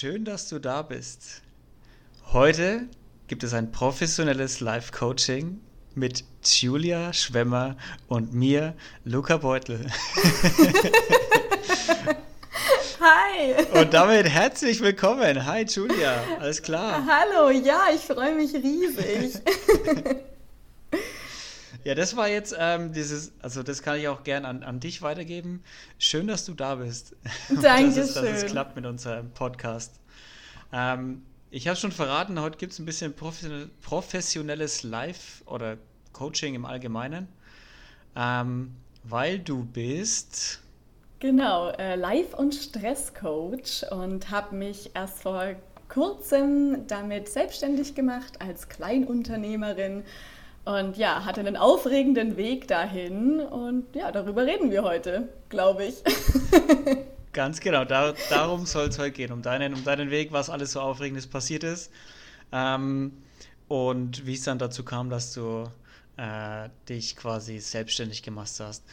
Schön, dass du da bist. Heute gibt es ein professionelles Live-Coaching mit Julia Schwemmer und mir, Luca Beutel. Hi. Und damit herzlich willkommen. Hi Julia, alles klar? Hallo, ja, ich freue mich riesig. Ja, das war jetzt ähm, dieses, also das kann ich auch gern an, an dich weitergeben. Schön, dass du da bist. Dankeschön. dass, es, dass es klappt mit unserem Podcast. Ähm, ich habe schon verraten, heute gibt es ein bisschen professionelles Live- oder Coaching im Allgemeinen, ähm, weil du bist... Genau, äh, Live- und Stresscoach und habe mich erst vor kurzem damit selbstständig gemacht als Kleinunternehmerin und ja, hatte einen aufregenden Weg dahin und ja, darüber reden wir heute, glaube ich. Ganz genau, da, darum soll es heute gehen, um deinen, um deinen Weg, was alles so Aufregendes passiert ist ähm, und wie es dann dazu kam, dass du äh, dich quasi selbstständig gemacht hast.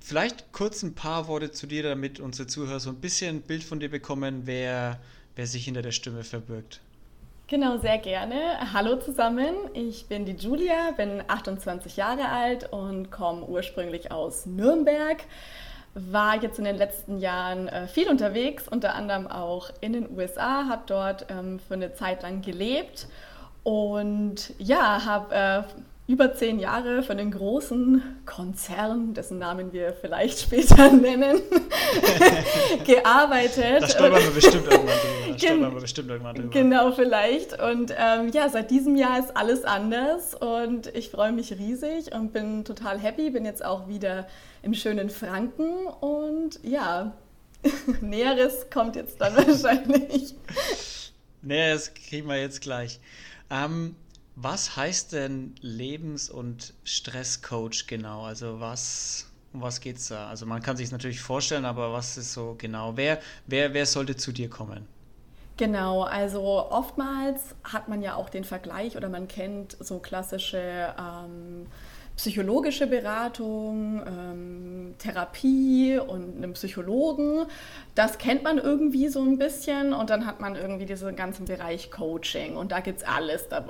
Vielleicht kurz ein paar Worte zu dir, damit unsere Zuhörer so ein bisschen ein Bild von dir bekommen, wer, wer sich hinter der Stimme verbirgt. Genau, sehr gerne. Hallo zusammen, ich bin die Julia, bin 28 Jahre alt und komme ursprünglich aus Nürnberg. War jetzt in den letzten Jahren äh, viel unterwegs, unter anderem auch in den USA, habe dort ähm, für eine Zeit lang gelebt und ja, habe äh, über zehn Jahre für einen großen Konzern, dessen Namen wir vielleicht später nennen, gearbeitet. Da stolpern wir bestimmt irgendwann drüber. Gen wir bestimmt irgendwann drüber. Genau, vielleicht. Und ähm, ja, seit diesem Jahr ist alles anders und ich freue mich riesig und bin total happy. Bin jetzt auch wieder im schönen Franken und ja, Näheres kommt jetzt dann wahrscheinlich. Näheres kriegen wir jetzt gleich. Ähm, was heißt denn Lebens- und Stresscoach genau? Also was, um was geht es da? Also man kann sich natürlich vorstellen, aber was ist so genau? Wer, wer, wer sollte zu dir kommen? Genau, also oftmals hat man ja auch den Vergleich oder man kennt so klassische ähm, psychologische Beratung, ähm, Therapie und einen Psychologen. Das kennt man irgendwie so ein bisschen und dann hat man irgendwie diesen ganzen Bereich Coaching und da gibt es alles. Da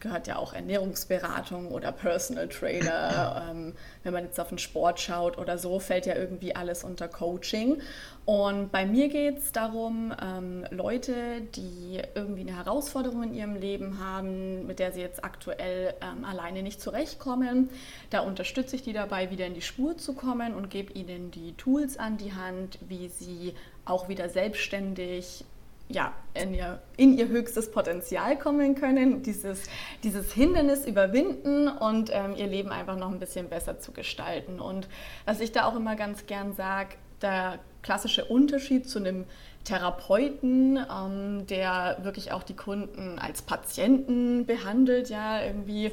gehört ja auch Ernährungsberatung oder Personal Trainer. ähm, wenn man jetzt auf den Sport schaut oder so, fällt ja irgendwie alles unter Coaching. Und bei mir geht es darum, ähm, Leute, die irgendwie eine Herausforderung in ihrem Leben haben, mit der sie jetzt aktuell ähm, alleine nicht zurechtkommen, da unterstütze ich die dabei, wieder in die Spur zu kommen und gebe ihnen die Tools an die Hand, wie sie auch wieder selbstständig ja, in, ihr, in ihr höchstes Potenzial kommen können, dieses, dieses Hindernis überwinden und ähm, ihr Leben einfach noch ein bisschen besser zu gestalten. Und was ich da auch immer ganz gern sage, der klassische Unterschied zu einem Therapeuten, ähm, der wirklich auch die Kunden als Patienten behandelt, ja, irgendwie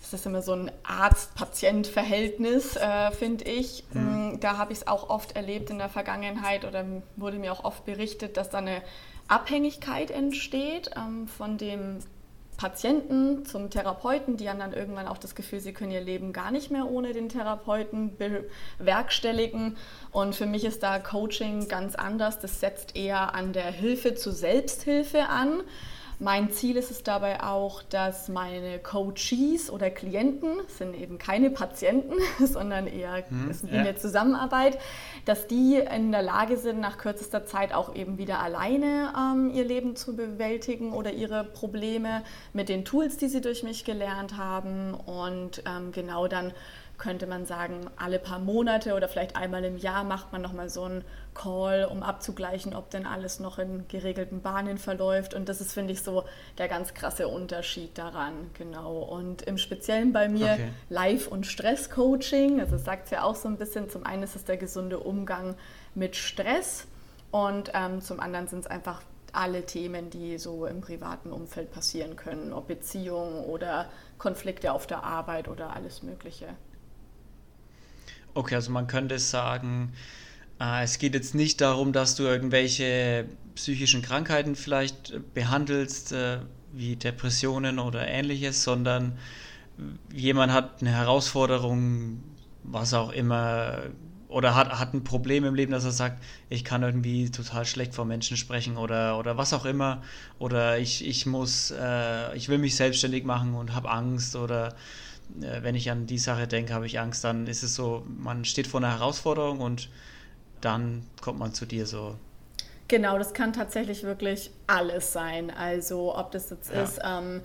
ist das immer so ein Arzt-Patient-Verhältnis, äh, finde ich. Mhm. Da habe ich es auch oft erlebt in der Vergangenheit oder wurde mir auch oft berichtet, dass da eine Abhängigkeit entsteht ähm, von dem Patienten zum Therapeuten, die haben dann irgendwann auch das Gefühl, sie können ihr Leben gar nicht mehr ohne den Therapeuten bewerkstelligen. Und für mich ist da Coaching ganz anders. Das setzt eher an der Hilfe zur Selbsthilfe an. Mein Ziel ist es dabei auch, dass meine Coaches oder Klienten, sind eben keine Patienten, sondern eher hm, in ja. der Zusammenarbeit, dass die in der Lage sind, nach kürzester Zeit auch eben wieder alleine ähm, ihr Leben zu bewältigen oder ihre Probleme mit den Tools, die sie durch mich gelernt haben und ähm, genau dann könnte man sagen, alle paar Monate oder vielleicht einmal im Jahr macht man nochmal so einen Call, um abzugleichen, ob denn alles noch in geregelten Bahnen verläuft. Und das ist, finde ich, so der ganz krasse Unterschied daran. Genau. Und im Speziellen bei mir okay. Live- und Stress-Coaching. Also sagt es ja auch so ein bisschen. Zum einen ist es der gesunde Umgang mit Stress und ähm, zum anderen sind es einfach alle Themen, die so im privaten Umfeld passieren können, ob Beziehungen oder Konflikte auf der Arbeit oder alles Mögliche. Okay, also man könnte sagen, äh, es geht jetzt nicht darum, dass du irgendwelche psychischen Krankheiten vielleicht behandelst, äh, wie Depressionen oder ähnliches, sondern jemand hat eine Herausforderung, was auch immer, oder hat, hat ein Problem im Leben, dass er sagt, ich kann irgendwie total schlecht vor Menschen sprechen oder, oder was auch immer. Oder ich, ich muss, äh, ich will mich selbstständig machen und habe Angst oder äh, wenn ich an die Sache denke, habe ich Angst, dann ist es so, man steht vor einer Herausforderung und dann kommt man zu dir so. Genau, das kann tatsächlich wirklich alles sein. Also ob das jetzt ja. ist, ähm,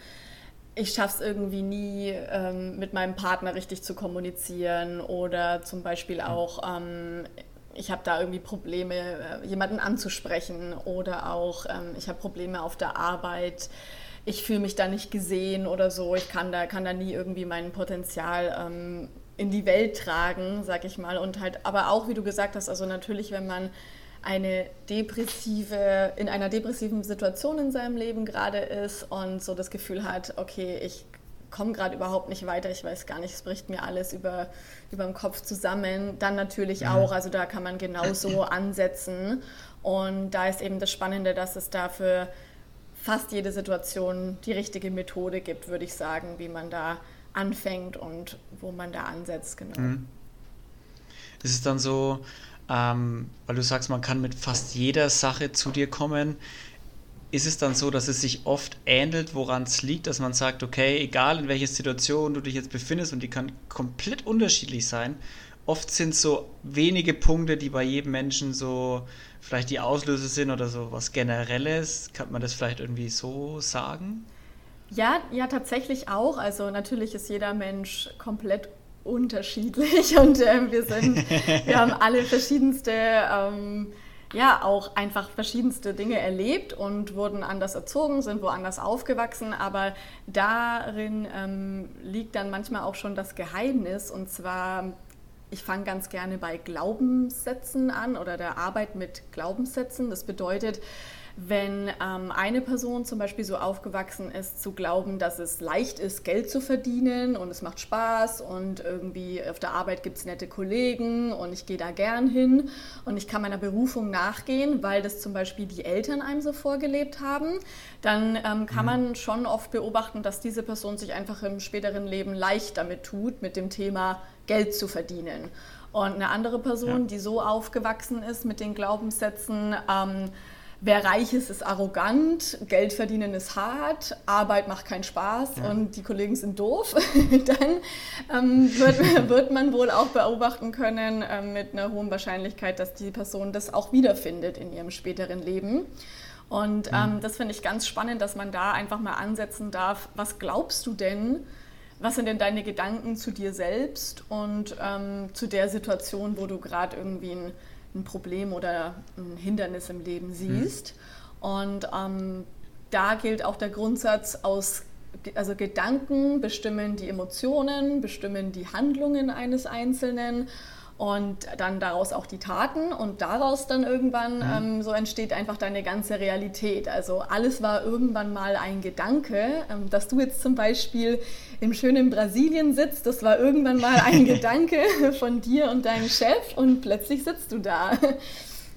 ich schaffe es irgendwie nie, ähm, mit meinem Partner richtig zu kommunizieren oder zum Beispiel auch, ähm, ich habe da irgendwie Probleme, äh, jemanden anzusprechen oder auch, ähm, ich habe Probleme auf der Arbeit. Ich fühle mich da nicht gesehen oder so. Ich kann da, kann da nie irgendwie mein Potenzial ähm, in die Welt tragen, sag ich mal. Und halt, aber auch, wie du gesagt hast, also natürlich, wenn man eine depressive, in einer depressiven Situation in seinem Leben gerade ist und so das Gefühl hat, okay, ich komme gerade überhaupt nicht weiter, ich weiß gar nicht, es bricht mir alles über, über den Kopf zusammen. Dann natürlich mhm. auch, also da kann man genauso ansetzen. Und da ist eben das Spannende, dass es dafür fast jede Situation die richtige Methode gibt, würde ich sagen, wie man da anfängt und wo man da ansetzt, genau. Mhm. Ist es dann so, ähm, weil du sagst, man kann mit fast jeder Sache zu dir kommen. Ist es dann so, dass es sich oft ähnelt, woran es liegt, dass man sagt, okay, egal in welcher Situation du dich jetzt befindest und die kann komplett unterschiedlich sein, oft sind so wenige Punkte, die bei jedem Menschen so vielleicht die Auslöser sind oder so was Generelles. Kann man das vielleicht irgendwie so sagen? Ja, ja, tatsächlich auch. Also natürlich ist jeder Mensch komplett unterschiedlich und äh, wir sind, wir haben alle verschiedenste, ähm, ja, auch einfach verschiedenste Dinge erlebt und wurden anders erzogen, sind woanders aufgewachsen, aber darin ähm, liegt dann manchmal auch schon das Geheimnis und zwar ich fange ganz gerne bei Glaubenssätzen an oder der Arbeit mit Glaubenssätzen. Das bedeutet, wenn ähm, eine Person zum Beispiel so aufgewachsen ist, zu glauben, dass es leicht ist, Geld zu verdienen und es macht Spaß und irgendwie auf der Arbeit gibt es nette Kollegen und ich gehe da gern hin und ich kann meiner Berufung nachgehen, weil das zum Beispiel die Eltern einem so vorgelebt haben, dann ähm, kann mhm. man schon oft beobachten, dass diese Person sich einfach im späteren Leben leicht damit tut, mit dem Thema Geld zu verdienen. Und eine andere Person, ja. die so aufgewachsen ist mit den Glaubenssätzen, ähm, wer reich ist, ist arrogant, Geld verdienen ist hart, Arbeit macht keinen Spaß ja. und die Kollegen sind doof, dann ähm, wird, wird, man wohl auch beobachten können äh, mit einer hohen Wahrscheinlichkeit, dass die Person das auch wiederfindet in ihrem späteren Leben. Und ähm, das finde ich ganz spannend, dass man da einfach mal ansetzen darf, was glaubst du denn, was sind denn deine Gedanken zu dir selbst und ähm, zu der Situation, wo du gerade irgendwie ein ein Problem oder ein Hindernis im Leben mhm. siehst. Mhm. Und ähm, da gilt auch der Grundsatz aus, also Gedanken bestimmen die Emotionen, bestimmen die Handlungen eines Einzelnen und dann daraus auch die Taten und daraus dann irgendwann mhm. ähm, so entsteht einfach deine ganze Realität. Also alles war irgendwann mal ein Gedanke, ähm, dass du jetzt zum Beispiel im schönen Brasilien sitzt, das war irgendwann mal ein Gedanke von dir und deinem Chef und plötzlich sitzt du da.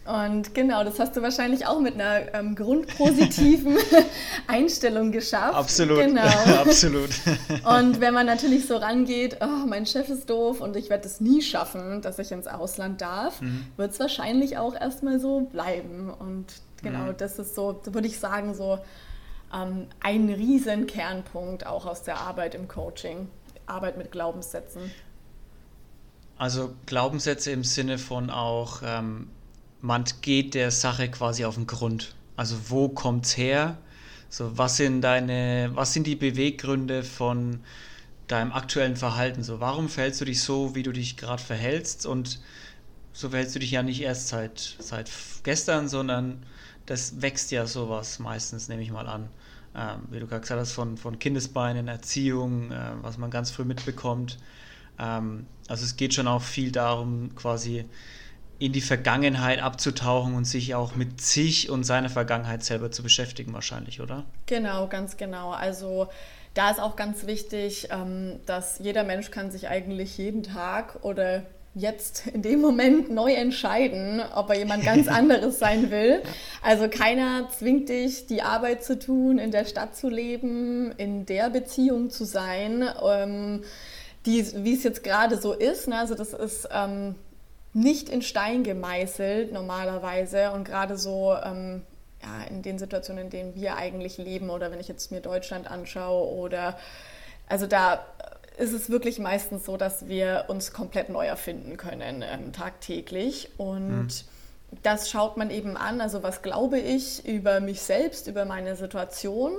Und genau, das hast du wahrscheinlich auch mit einer ähm, grundpositiven Einstellung geschafft. Absolut. Genau. Absolut. Und wenn man natürlich so rangeht, oh, mein Chef ist doof und ich werde es nie schaffen, dass ich ins Ausland darf, mhm. wird es wahrscheinlich auch erstmal so bleiben. Und genau, mhm. das ist so, würde ich sagen, so ähm, ein riesen Kernpunkt auch aus der Arbeit im Coaching. Arbeit mit Glaubenssätzen. Also Glaubenssätze im Sinne von auch ähm, man geht der Sache quasi auf den Grund. Also wo kommt's her? So, was sind deine, was sind die Beweggründe von deinem aktuellen Verhalten? So, warum verhältst du dich so, wie du dich gerade verhältst? Und so verhältst du dich ja nicht erst seit, seit gestern, sondern das wächst ja sowas meistens, nehme ich mal an. Ähm, wie du gerade gesagt hast, von, von Kindesbeinen, Erziehung, äh, was man ganz früh mitbekommt. Ähm, also es geht schon auch viel darum, quasi in die Vergangenheit abzutauchen und sich auch mit sich und seiner Vergangenheit selber zu beschäftigen, wahrscheinlich, oder? Genau, ganz genau. Also da ist auch ganz wichtig, ähm, dass jeder Mensch kann sich eigentlich jeden Tag oder jetzt in dem Moment neu entscheiden, ob er jemand ganz anderes sein will. Also keiner zwingt dich, die Arbeit zu tun, in der Stadt zu leben, in der Beziehung zu sein, ähm, die, wie es jetzt gerade so ist. Ne? Also das ist ähm, nicht in Stein gemeißelt normalerweise und gerade so ähm, ja, in den Situationen, in denen wir eigentlich leben oder wenn ich jetzt mir Deutschland anschaue oder also da ist es wirklich meistens so, dass wir uns komplett neu erfinden können ähm, tagtäglich und mhm. das schaut man eben an, also was glaube ich über mich selbst, über meine Situation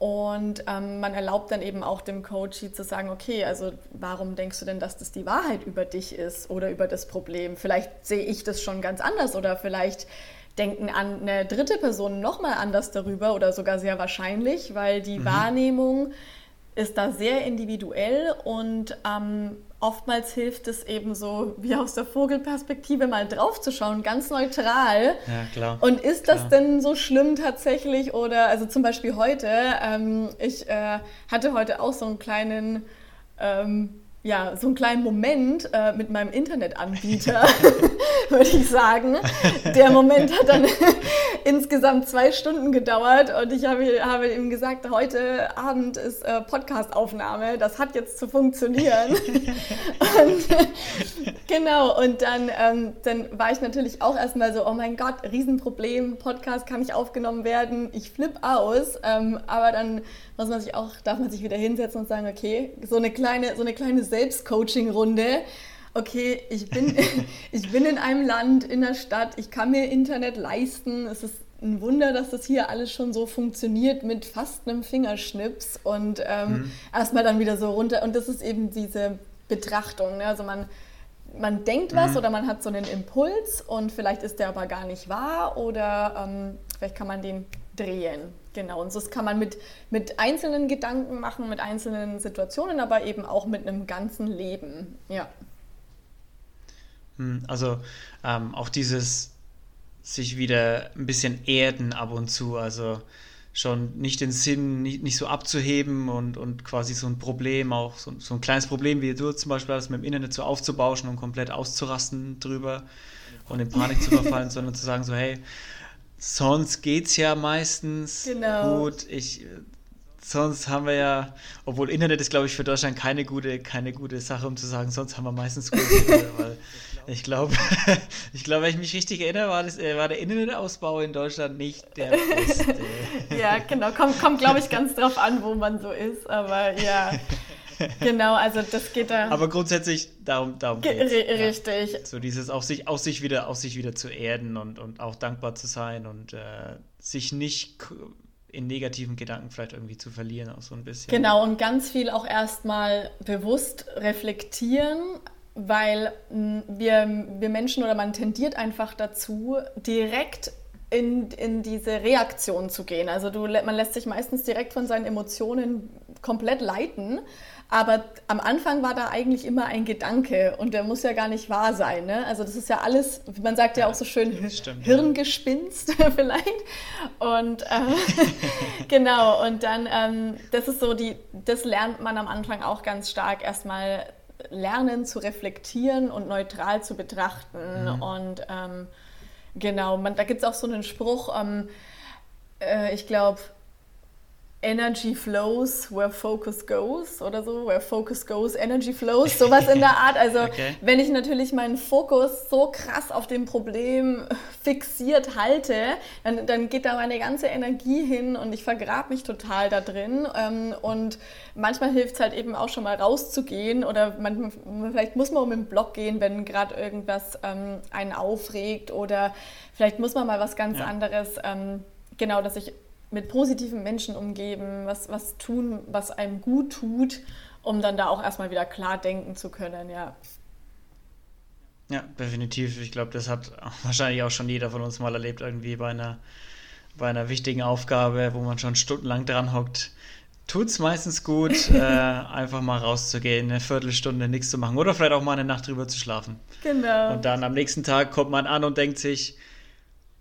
und ähm, man erlaubt dann eben auch dem Coach zu sagen, okay, also warum denkst du denn, dass das die Wahrheit über dich ist oder über das Problem? Vielleicht sehe ich das schon ganz anders oder vielleicht denken an eine dritte Person nochmal anders darüber oder sogar sehr wahrscheinlich, weil die mhm. Wahrnehmung ist da sehr individuell und ähm, oftmals hilft es eben so, wie aus der Vogelperspektive mal draufzuschauen, ganz neutral. Ja, klar. Und ist das klar. denn so schlimm tatsächlich? Oder, also zum Beispiel heute, ähm, ich äh, hatte heute auch so einen kleinen ähm, ja, so einen kleinen Moment äh, mit meinem Internetanbieter, würde ich sagen. Der Moment hat dann insgesamt zwei Stunden gedauert und ich habe, habe ihm gesagt, heute Abend ist äh, Podcastaufnahme, das hat jetzt zu funktionieren. und, genau, und dann, ähm, dann war ich natürlich auch erstmal so, oh mein Gott, Riesenproblem, Podcast kann nicht aufgenommen werden, ich flipp aus, ähm, aber dann muss man sich auch, darf man sich wieder hinsetzen und sagen, okay, so eine kleine, so eine kleine Selbstcoaching-Runde. Okay, ich bin, ich bin in einem Land, in der Stadt, ich kann mir Internet leisten. Es ist ein Wunder, dass das hier alles schon so funktioniert mit fast einem Fingerschnips und ähm, mhm. erstmal dann wieder so runter. Und das ist eben diese Betrachtung. Ne? Also man, man denkt was mhm. oder man hat so einen Impuls und vielleicht ist der aber gar nicht wahr oder ähm, vielleicht kann man den drehen. Genau, und das kann man mit, mit einzelnen Gedanken machen, mit einzelnen Situationen, aber eben auch mit einem ganzen Leben. Ja. Hm, also ähm, auch dieses sich wieder ein bisschen erden ab und zu, also schon nicht den Sinn nicht, nicht so abzuheben und, und quasi so ein Problem, auch so, so ein kleines Problem, wie du zum Beispiel hast, mit dem Internet so aufzubauschen und komplett auszurasten drüber und in Panik zu verfallen, sondern zu sagen so, hey, sonst geht's ja meistens genau. gut. Ich, sonst haben wir ja, obwohl Internet ist, glaube ich, für Deutschland keine gute, keine gute Sache, um zu sagen, sonst haben wir meistens gut. weil ich glaube, ich glaube, wenn ich mich richtig erinnere, war, das, äh, war der Internetausbau in Deutschland nicht der beste. ja, genau, kommt, kommt glaube ich, ganz drauf an, wo man so ist, aber ja. genau, also das geht da. Aber grundsätzlich darum, darum geht's. Richtig. Ja. So dieses auf sich, auf sich wieder, auf sich wieder zu erden und, und auch dankbar zu sein und äh, sich nicht in negativen Gedanken vielleicht irgendwie zu verlieren, auch so ein bisschen. Genau, und ganz viel auch erstmal bewusst reflektieren, weil wir, wir Menschen oder man tendiert einfach dazu, direkt in, in diese Reaktion zu gehen. Also du, man lässt sich meistens direkt von seinen Emotionen komplett leiten aber am Anfang war da eigentlich immer ein Gedanke und der muss ja gar nicht wahr sein. Ne? Also das ist ja alles, man sagt ja, ja auch so schön, stimmt, Hirngespinst ja. vielleicht. Und äh, genau, und dann, ähm, das ist so die, das lernt man am Anfang auch ganz stark erstmal lernen zu reflektieren und neutral zu betrachten. Mhm. Und ähm, genau, man, da gibt es auch so einen Spruch, ähm, äh, ich glaube, Energy flows where focus goes oder so, where focus goes, energy flows, sowas in der Art. Also okay. wenn ich natürlich meinen Fokus so krass auf dem Problem fixiert halte, dann, dann geht da meine ganze Energie hin und ich vergrabe mich total da drin. Ähm, und manchmal hilft es halt eben auch schon mal rauszugehen oder man, vielleicht muss man um den Block gehen, wenn gerade irgendwas ähm, einen aufregt oder vielleicht muss man mal was ganz ja. anderes, ähm, genau, dass ich mit positiven Menschen umgeben, was, was tun, was einem gut tut, um dann da auch erstmal wieder klar denken zu können, ja. Ja, definitiv. Ich glaube, das hat wahrscheinlich auch schon jeder von uns mal erlebt, irgendwie bei einer, bei einer wichtigen Aufgabe, wo man schon stundenlang dran hockt. Tut es meistens gut, äh, einfach mal rauszugehen, eine Viertelstunde nichts zu machen oder vielleicht auch mal eine Nacht drüber zu schlafen. Genau. Und dann am nächsten Tag kommt man an und denkt sich,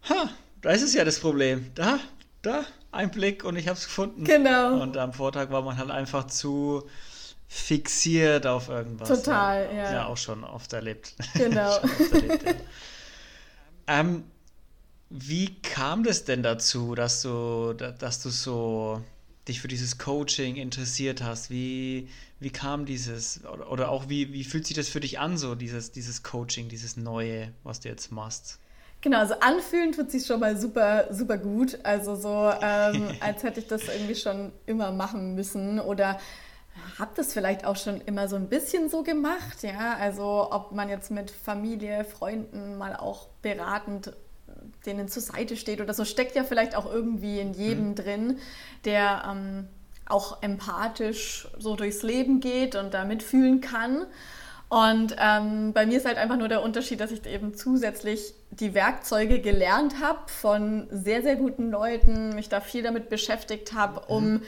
ha, da ist es ja das Problem. Da, da, ein Blick und ich habe es gefunden. Genau. Und am Vortag war man halt einfach zu fixiert auf irgendwas. Total, ja. Ja, ja auch schon oft erlebt. Genau. oft erlebt, ja. ähm, wie kam das denn dazu, dass du, dass du so dich für dieses Coaching interessiert hast? Wie, wie kam dieses, oder, oder auch wie, wie fühlt sich das für dich an, so dieses, dieses Coaching, dieses Neue, was du jetzt machst? Genau, also anfühlen tut sich schon mal super, super gut. Also so, ähm, als hätte ich das irgendwie schon immer machen müssen oder habe das vielleicht auch schon immer so ein bisschen so gemacht, ja. Also ob man jetzt mit Familie, Freunden mal auch beratend denen zur Seite steht oder so, steckt ja vielleicht auch irgendwie in jedem mhm. drin, der ähm, auch empathisch so durchs Leben geht und da mitfühlen kann. Und ähm, bei mir ist halt einfach nur der Unterschied, dass ich eben zusätzlich die Werkzeuge gelernt habe von sehr, sehr guten Leuten, mich da viel damit beschäftigt habe, um mhm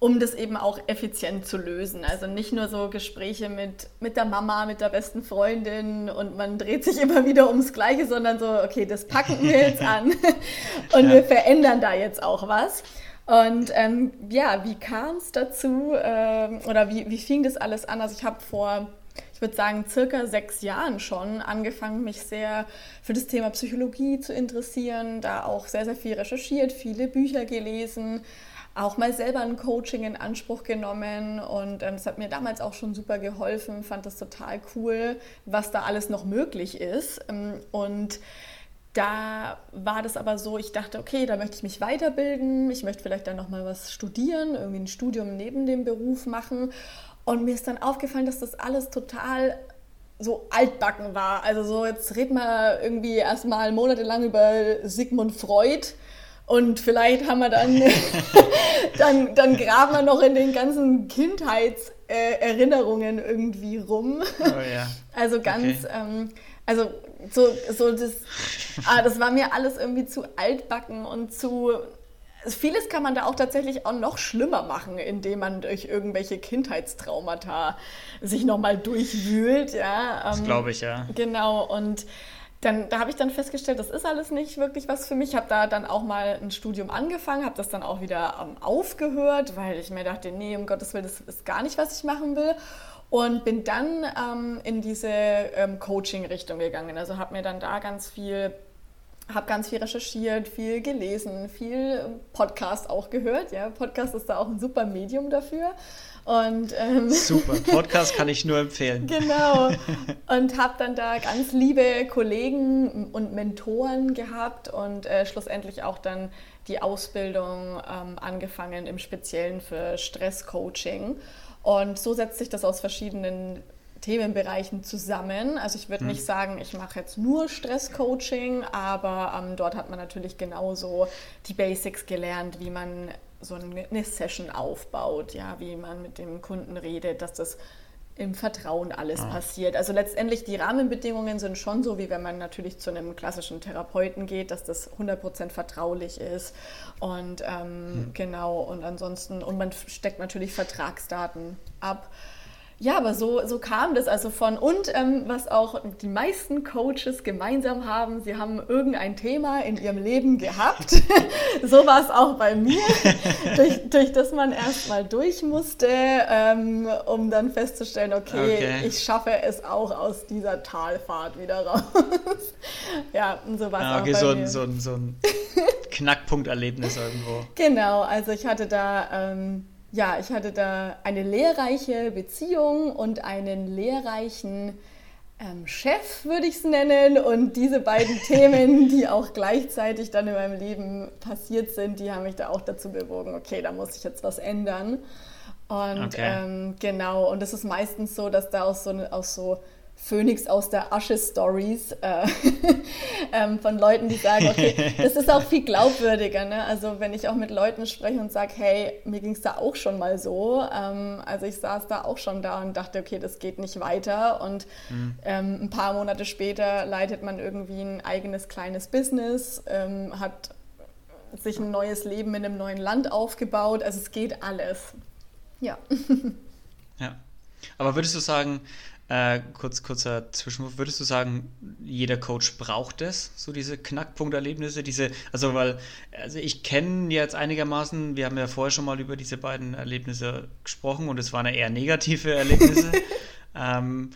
um das eben auch effizient zu lösen. Also nicht nur so Gespräche mit, mit der Mama, mit der besten Freundin und man dreht sich immer wieder ums Gleiche, sondern so, okay, das packen wir jetzt an und ja. wir verändern da jetzt auch was. Und ähm, ja, wie kam es dazu ähm, oder wie, wie fing das alles an? Also ich habe vor, ich würde sagen, circa sechs Jahren schon angefangen, mich sehr für das Thema Psychologie zu interessieren, da auch sehr, sehr viel recherchiert, viele Bücher gelesen auch mal selber ein Coaching in Anspruch genommen und ähm, das hat mir damals auch schon super geholfen, fand das total cool, was da alles noch möglich ist. Ähm, und da war das aber so, ich dachte, okay, da möchte ich mich weiterbilden, ich möchte vielleicht dann noch mal was studieren, irgendwie ein Studium neben dem Beruf machen und mir ist dann aufgefallen, dass das alles total so altbacken war. Also so, jetzt reden wir irgendwie erstmal monatelang über Sigmund Freud und vielleicht haben wir dann, dann, dann graben wir noch in den ganzen Kindheitserinnerungen irgendwie rum. Oh, ja. Also ganz, okay. ähm, also so, so das, ah, das war mir alles irgendwie zu altbacken und zu, vieles kann man da auch tatsächlich auch noch schlimmer machen, indem man durch irgendwelche Kindheitstraumata sich nochmal durchwühlt. Ja, ähm, das glaube ich, ja. Genau, und dann, da habe ich dann festgestellt, das ist alles nicht wirklich was für mich. Ich habe da dann auch mal ein Studium angefangen, habe das dann auch wieder ähm, aufgehört, weil ich mir dachte, nee, um Gottes Willen, das ist gar nicht, was ich machen will. Und bin dann ähm, in diese ähm, Coaching-Richtung gegangen. Also habe mir dann da ganz viel, habe ganz viel recherchiert, viel gelesen, viel Podcast auch gehört. Ja, Podcast ist da auch ein super Medium dafür. Und, ähm, Super, Podcast kann ich nur empfehlen. Genau. Und habe dann da ganz liebe Kollegen und Mentoren gehabt und äh, schlussendlich auch dann die Ausbildung ähm, angefangen im Speziellen für Stresscoaching. Und so setzt sich das aus verschiedenen Themenbereichen zusammen. Also ich würde hm. nicht sagen, ich mache jetzt nur Stresscoaching, aber ähm, dort hat man natürlich genauso die Basics gelernt, wie man so eine Session aufbaut, ja, wie man mit dem Kunden redet, dass das im Vertrauen alles ah. passiert. Also letztendlich die Rahmenbedingungen sind schon so, wie wenn man natürlich zu einem klassischen Therapeuten geht, dass das 100% vertraulich ist und ähm, hm. genau und ansonsten und man steckt natürlich Vertragsdaten ab. Ja, aber so, so kam das also von. Und ähm, was auch die meisten Coaches gemeinsam haben, sie haben irgendein Thema in ihrem Leben gehabt. so war es auch bei mir, durch, durch das man erstmal durch musste, ähm, um dann festzustellen, okay, okay, ich schaffe es auch aus dieser Talfahrt wieder raus. ja, und so war es ah, okay, auch bei so mir. Ein, so ein, so ein Knackpunkterlebnis irgendwo. Genau, also ich hatte da... Ähm, ja, ich hatte da eine lehrreiche Beziehung und einen lehrreichen ähm, Chef, würde ich es nennen. Und diese beiden Themen, die auch gleichzeitig dann in meinem Leben passiert sind, die haben mich da auch dazu bewogen, okay, da muss ich jetzt was ändern. Und okay. ähm, genau, und es ist meistens so, dass da aus so, aus so Phönix aus der Asche-Stories äh, ähm, von Leuten, die sagen, okay, das ist auch viel glaubwürdiger. Ne? Also wenn ich auch mit Leuten spreche und sage, hey, mir ging es da auch schon mal so. Ähm, also ich saß da auch schon da und dachte, okay, das geht nicht weiter. Und mhm. ähm, ein paar Monate später leitet man irgendwie ein eigenes kleines Business, ähm, hat sich ein neues Leben in einem neuen Land aufgebaut. Also es geht alles. Ja. ja. Aber würdest du sagen, äh, kurz, kurzer Zwischenwurf. Würdest du sagen, jeder Coach braucht es, so diese Knackpunkterlebnisse, diese, also weil, also ich kenne jetzt einigermaßen, wir haben ja vorher schon mal über diese beiden Erlebnisse gesprochen und es waren ja eher negative Erlebnisse. ähm,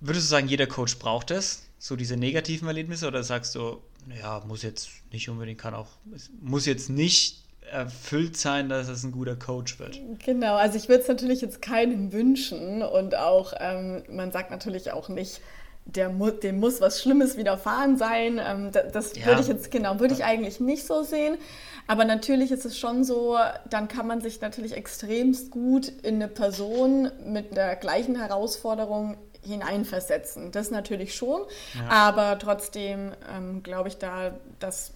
würdest du sagen, jeder Coach braucht es, so diese negativen Erlebnisse, oder sagst du, ja, muss jetzt nicht unbedingt, kann auch, muss jetzt nicht erfüllt sein, dass es ein guter Coach wird. Genau, also ich würde es natürlich jetzt keinem wünschen und auch, ähm, man sagt natürlich auch nicht, der mu dem muss was Schlimmes widerfahren sein. Ähm, das, das ja. würde ich jetzt, genau, würde ich eigentlich nicht so sehen. Aber natürlich ist es schon so, dann kann man sich natürlich extremst gut in eine Person mit der gleichen Herausforderung hineinversetzen. Das natürlich schon, ja. aber trotzdem ähm, glaube ich da, dass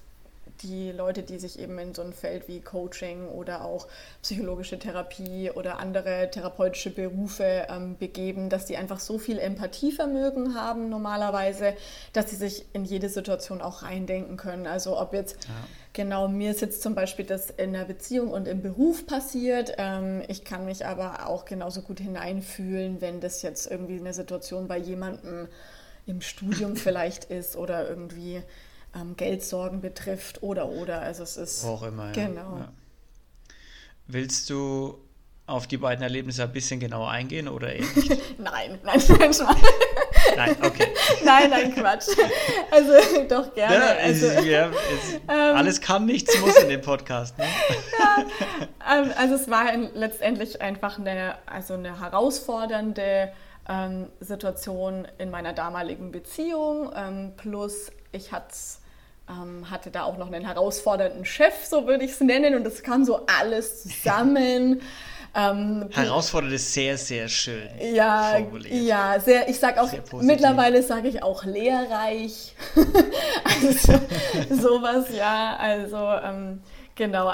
die Leute, die sich eben in so ein Feld wie Coaching oder auch psychologische Therapie oder andere therapeutische Berufe ähm, begeben, dass die einfach so viel Empathievermögen haben normalerweise, dass sie sich in jede Situation auch reindenken können. Also ob jetzt ja. genau mir ist jetzt zum Beispiel das in der Beziehung und im Beruf passiert, ähm, ich kann mich aber auch genauso gut hineinfühlen, wenn das jetzt irgendwie eine Situation bei jemandem im Studium vielleicht ist oder irgendwie ähm, Geldsorgen betrifft oder oder. Also es ist. Auch immer. Genau. Ja. Willst du auf die beiden Erlebnisse ein bisschen genauer eingehen oder eh nein, nein, nein, Nein, okay. nein, nein, Quatsch. Also doch gerne. Ja, also, ja, es, ähm, alles kann, nichts muss in dem Podcast. Ne? ja, ähm, also es war letztendlich einfach eine, also eine herausfordernde ähm, Situation in meiner damaligen Beziehung. Ähm, plus ich hatte ähm, hatte da auch noch einen herausfordernden Chef, so würde ich es nennen, und das kam so alles zusammen. Ähm, Herausfordernd ist sehr, sehr schön. Ja, formuliert. ja, sehr, ich sage auch, mittlerweile sage ich auch lehrreich. also sowas, ja, also ähm, Genau,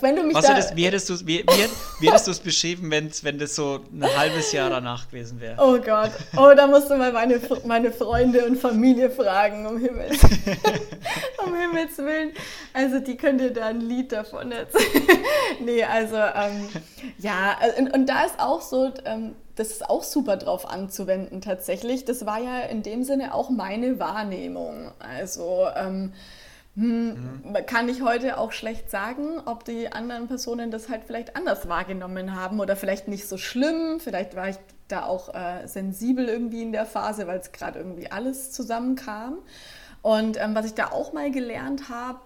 wenn du mich Was da... Das, wie hättest du es beschrieben, wenn das so ein halbes Jahr danach gewesen wäre? Oh Gott, oh, da musst du mal meine, meine Freunde und Familie fragen, um Himmels, um Himmels Willen. Also die könnt ihr da ein Lied davon erzählen. nee, also ähm, ja, und, und, da ist auch so, ähm, das ist auch super drauf anzuwenden tatsächlich. Das war ja in dem Sinne auch meine Wahrnehmung. Also ähm, hm, mhm. Kann ich heute auch schlecht sagen, ob die anderen Personen das halt vielleicht anders wahrgenommen haben oder vielleicht nicht so schlimm. Vielleicht war ich da auch äh, sensibel irgendwie in der Phase, weil es gerade irgendwie alles zusammenkam. Und ähm, was ich da auch mal gelernt habe,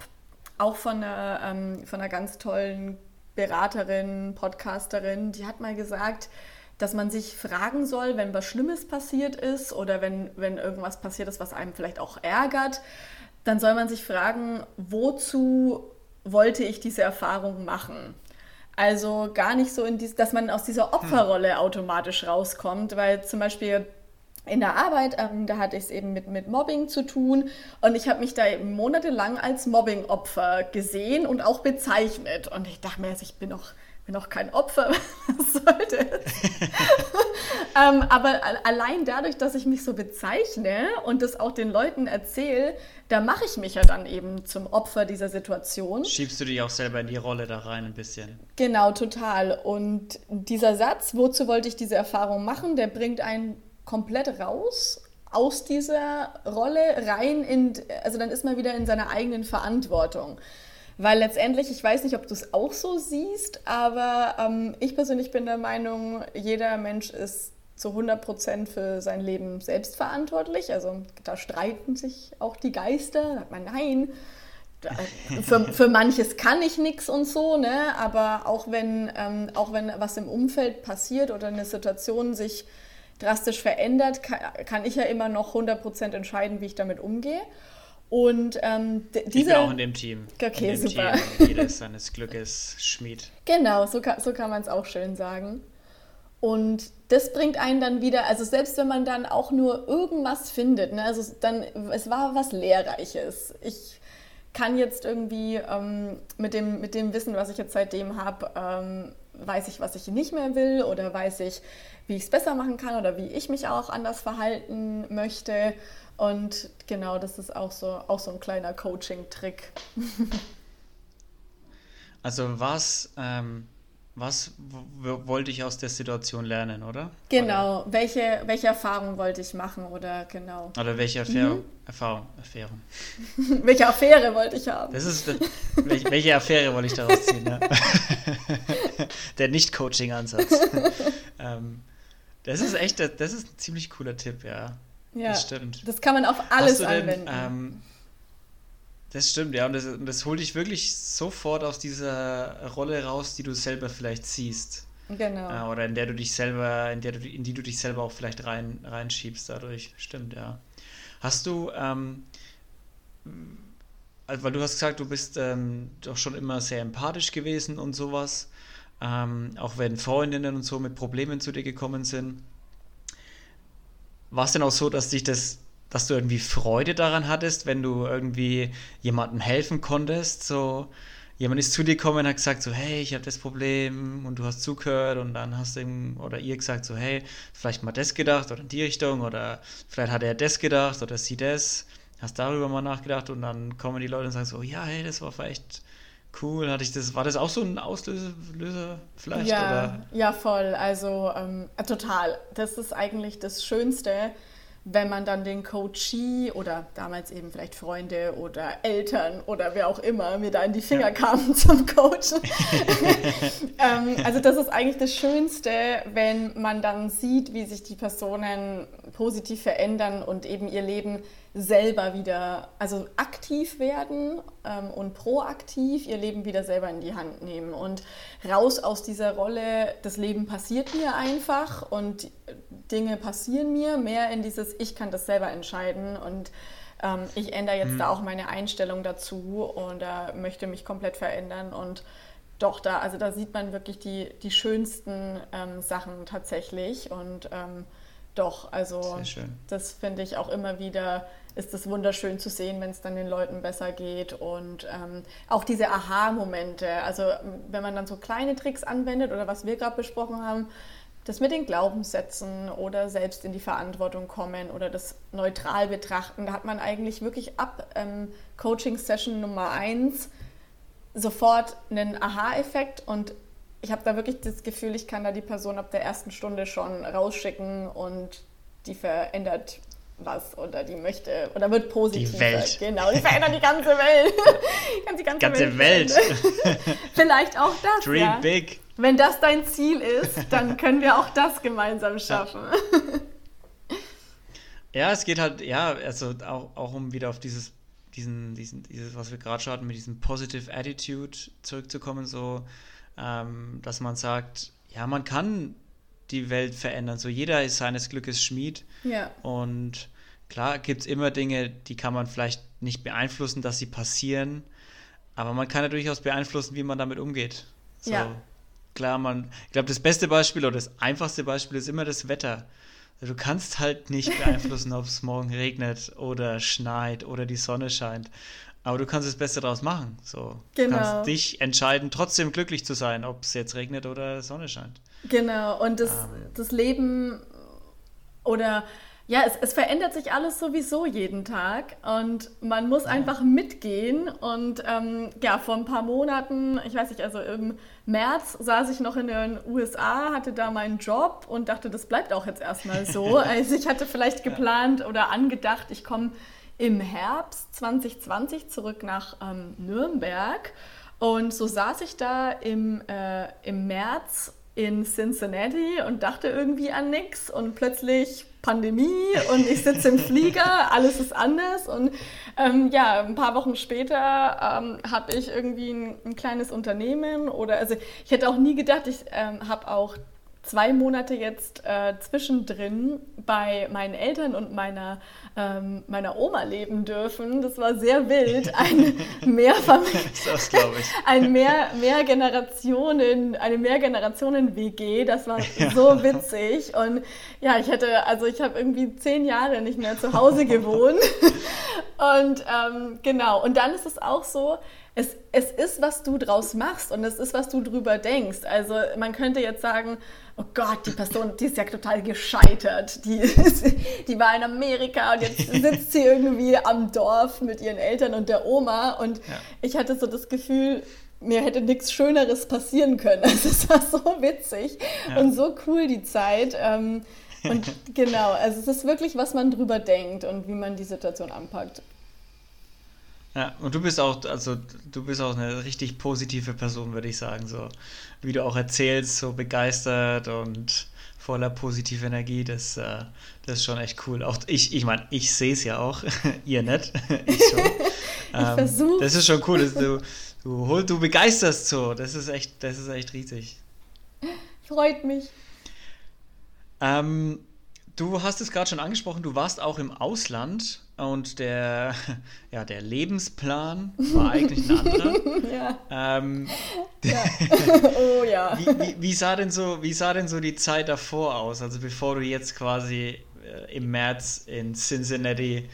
auch von einer, ähm, von einer ganz tollen Beraterin, Podcasterin, die hat mal gesagt, dass man sich fragen soll, wenn was Schlimmes passiert ist oder wenn, wenn irgendwas passiert ist, was einem vielleicht auch ärgert, dann soll man sich fragen, wozu wollte ich diese Erfahrung machen? Also gar nicht so, in dies, dass man aus dieser Opferrolle automatisch rauskommt, weil zum Beispiel in der Arbeit, ähm, da hatte ich es eben mit, mit Mobbing zu tun und ich habe mich da eben monatelang als Mobbing-Opfer gesehen und auch bezeichnet. Und ich dachte mir, also ich bin noch bin auch kein Opfer, was sollte ähm, aber allein dadurch, dass ich mich so bezeichne und das auch den Leuten erzähle, da mache ich mich ja dann eben zum Opfer dieser Situation. Schiebst du dich auch selber in die Rolle da rein ein bisschen. Genau, total. Und dieser Satz, wozu wollte ich diese Erfahrung machen, der bringt einen komplett raus aus dieser Rolle rein in, also dann ist man wieder in seiner eigenen Verantwortung. Weil letztendlich, ich weiß nicht, ob du es auch so siehst, aber ähm, ich persönlich bin der Meinung, jeder Mensch ist zu 100 Prozent für sein Leben selbst verantwortlich. Also da streiten sich auch die Geister. Da sagt man, nein, für, für manches kann ich nichts und so, ne? aber auch wenn, ähm, auch wenn was im Umfeld passiert oder eine Situation sich drastisch verändert, kann, kann ich ja immer noch 100% entscheiden, wie ich damit umgehe. Und ähm, dieser, ich bin auch in dem Team. Okay, in dem super. Team. Jeder ist seines Glückes Schmied. Genau, so kann, so kann man es auch schön sagen. Und das bringt einen dann wieder, also selbst wenn man dann auch nur irgendwas findet, ne, also dann, es war was Lehrreiches. Ich kann jetzt irgendwie ähm, mit, dem, mit dem Wissen, was ich jetzt seitdem habe, ähm, weiß ich, was ich nicht mehr will oder weiß ich, wie ich es besser machen kann oder wie ich mich auch anders verhalten möchte. Und genau, das ist auch so, auch so ein kleiner Coaching-Trick. also was, ähm, was wollte ich aus der Situation lernen, oder? Genau, oder? Welche, welche Erfahrung wollte ich machen oder genau. Oder welche Affäre, mhm. Erfahrung, Affäre. welche Affäre wollte ich haben? Das ist, welche, welche Affäre wollte ich daraus ziehen, ja? Der Nicht-Coaching-Ansatz. ähm, das ist echt, das ist ein ziemlich cooler Tipp, ja. Ja, das stimmt. Das kann man auf alles denn, anwenden. Ähm, Das stimmt, ja. Und das, das holt dich wirklich sofort aus dieser Rolle raus, die du selber vielleicht siehst. Genau. Oder in der du dich selber, in der du, in die du dich selber auch vielleicht rein, reinschiebst dadurch. Stimmt, ja. Hast du, ähm, also, weil du hast gesagt, du bist ähm, doch schon immer sehr empathisch gewesen und sowas. Ähm, auch wenn Freundinnen und so mit Problemen zu dir gekommen sind. War es denn auch so, dass dich das dass du irgendwie Freude daran hattest, wenn du irgendwie jemandem helfen konntest. So, jemand ist zu dir gekommen und hat gesagt, so, hey, ich habe das Problem und du hast zugehört und dann hast du ihm oder ihr gesagt, so, hey, vielleicht mal das gedacht oder in die Richtung oder vielleicht hat er das gedacht oder sie das. Hast darüber mal nachgedacht und dann kommen die Leute und sagen so, ja, hey, das war vielleicht cool. Hatte ich das, war das auch so ein Auslöser vielleicht? Ja, oder? ja voll. Also ähm, total. Das ist eigentlich das Schönste wenn man dann den Coachee oder damals eben vielleicht Freunde oder Eltern oder wer auch immer mir da in die Finger ja. kamen zum Coachen. ähm, also das ist eigentlich das Schönste, wenn man dann sieht, wie sich die Personen positiv verändern und eben ihr Leben selber wieder, also aktiv werden ähm, und proaktiv ihr Leben wieder selber in die Hand nehmen und raus aus dieser Rolle, das Leben passiert mir einfach und Dinge passieren mir, mehr in dieses, ich kann das selber entscheiden und ähm, ich ändere jetzt mhm. da auch meine Einstellung dazu und äh, möchte mich komplett verändern und doch, da, also da sieht man wirklich die, die schönsten ähm, Sachen tatsächlich und ähm, doch, also das finde ich auch immer wieder, ist es wunderschön zu sehen, wenn es dann den Leuten besser geht und ähm, auch diese Aha-Momente, also wenn man dann so kleine Tricks anwendet oder was wir gerade besprochen haben, das mit den Glaubenssätzen oder selbst in die Verantwortung kommen oder das neutral betrachten, da hat man eigentlich wirklich ab ähm, Coaching-Session Nummer eins sofort einen Aha-Effekt und ich habe da wirklich das Gefühl, ich kann da die Person ab der ersten Stunde schon rausschicken und die verändert was oder die möchte oder wird positiv. Die Welt. Genau, die verändert die ganze Welt. die ganze, ganze Welt. Welt. Vielleicht auch das. Dream ja. big. Wenn das dein Ziel ist, dann können wir auch das gemeinsam schaffen. Ja, es geht halt, ja, also auch, auch um wieder auf dieses, diesen, diesen, dieses, was wir gerade schon hatten, mit diesem Positive Attitude zurückzukommen, so ähm, dass man sagt, ja, man kann die Welt verändern. So jeder ist seines Glückes Schmied. Ja. Und klar gibt es immer Dinge, die kann man vielleicht nicht beeinflussen, dass sie passieren. Aber man kann ja durchaus beeinflussen, wie man damit umgeht. So, ja. Klar, man, ich glaube, das beste Beispiel oder das einfachste Beispiel ist immer das Wetter. Du kannst halt nicht beeinflussen, ob es morgen regnet oder schneit oder die Sonne scheint. Aber du kannst das Beste daraus machen. So. Genau. Du kannst dich entscheiden, trotzdem glücklich zu sein, ob es jetzt regnet oder Sonne scheint. Genau, und das, das Leben oder ja, es, es, verändert sich alles sowieso jeden Tag und man muss ja. einfach mitgehen. Und ähm, ja, vor ein paar Monaten, ich weiß nicht, also im März saß ich noch in den USA, hatte da meinen Job und dachte, das bleibt auch jetzt erstmal so. also ich hatte vielleicht geplant oder angedacht, ich komme im Herbst 2020 zurück nach ähm, Nürnberg. Und so saß ich da im, äh, im März in Cincinnati und dachte irgendwie an nichts und plötzlich Pandemie und ich sitze im Flieger, alles ist anders. Und ähm, ja, ein paar Wochen später ähm, habe ich irgendwie ein, ein, kleines Unternehmen oder also ich hätte auch nie gedacht, ich ähm, habe auch zwei Monate jetzt äh, zwischendrin bei meinen Eltern und meiner, ähm, meiner Oma leben dürfen. Das war sehr wild. Ein Mehrfamilien, das ein mehr, mehr Generationen, eine Mehrgenerationen-WG. Das war ja. so witzig. Und ja, ich hätte, also ich habe irgendwie zehn Jahre nicht mehr zu Hause gewohnt. und ähm, genau. Und dann ist es auch so, es, es ist, was du draus machst und es ist, was du drüber denkst. Also man könnte jetzt sagen, oh Gott, die Person, die ist ja total gescheitert. Die, ist, die war in Amerika und jetzt sitzt sie irgendwie am Dorf mit ihren Eltern und der Oma. Und ja. ich hatte so das Gefühl, mir hätte nichts Schöneres passieren können. Also es war so witzig ja. und so cool die Zeit. Ähm, und genau, also es ist wirklich, was man drüber denkt und wie man die Situation anpackt. Ja, und du bist auch, also du bist auch eine richtig positive Person, würde ich sagen. So wie du auch erzählst, so begeistert und voller positiver Energie, das, äh, das ist schon echt cool. Auch ich, ich meine, ich sehe es ja auch, ihr nicht, ich schon. ähm, versuche. Das ist schon cool. Dass du, du, du begeisterst so. Das ist echt, das ist echt riesig. Freut mich. Ähm, du hast es gerade schon angesprochen, du warst auch im Ausland und der, ja, der Lebensplan war eigentlich ein anderer. ja. Ähm, ja. oh ja. Wie, wie, wie, sah denn so, wie sah denn so die Zeit davor aus? Also bevor du jetzt quasi äh, im März in Cincinnati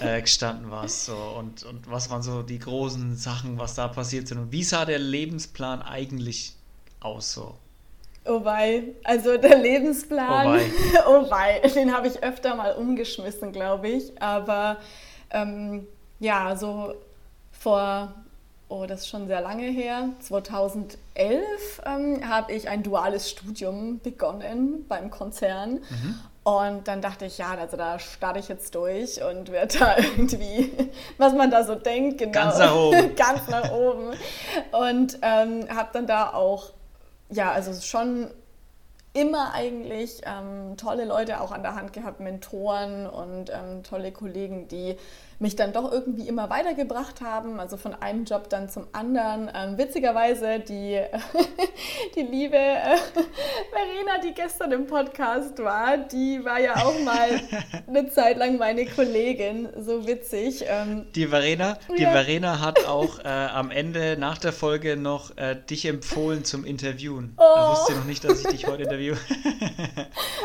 äh, gestanden warst. So, und, und was waren so die großen Sachen, was da passiert sind? Und wie sah der Lebensplan eigentlich aus so? Oh wei, also der Lebensplan, oh wei, den habe ich öfter mal umgeschmissen, glaube ich. Aber ähm, ja, so vor, oh, das ist schon sehr lange her, 2011 ähm, habe ich ein duales Studium begonnen beim Konzern. Mhm. Und dann dachte ich, ja, also da starte ich jetzt durch und werde da irgendwie, was man da so denkt, genau. Ganz nach oben. ganz nach oben. Und ähm, habe dann da auch ja, also schon immer eigentlich ähm, tolle Leute auch an der Hand gehabt, Mentoren und ähm, tolle Kollegen, die mich dann doch irgendwie immer weitergebracht haben, also von einem Job dann zum anderen. Ähm, witzigerweise die, die liebe äh, Verena, die gestern im Podcast war, die war ja auch mal eine Zeit lang meine Kollegin, so witzig. Ähm, die Verena, die ja. Verena hat auch äh, am Ende nach der Folge noch äh, dich empfohlen zum Interviewen. Oh. Da wusste noch nicht, dass ich dich heute interviewe.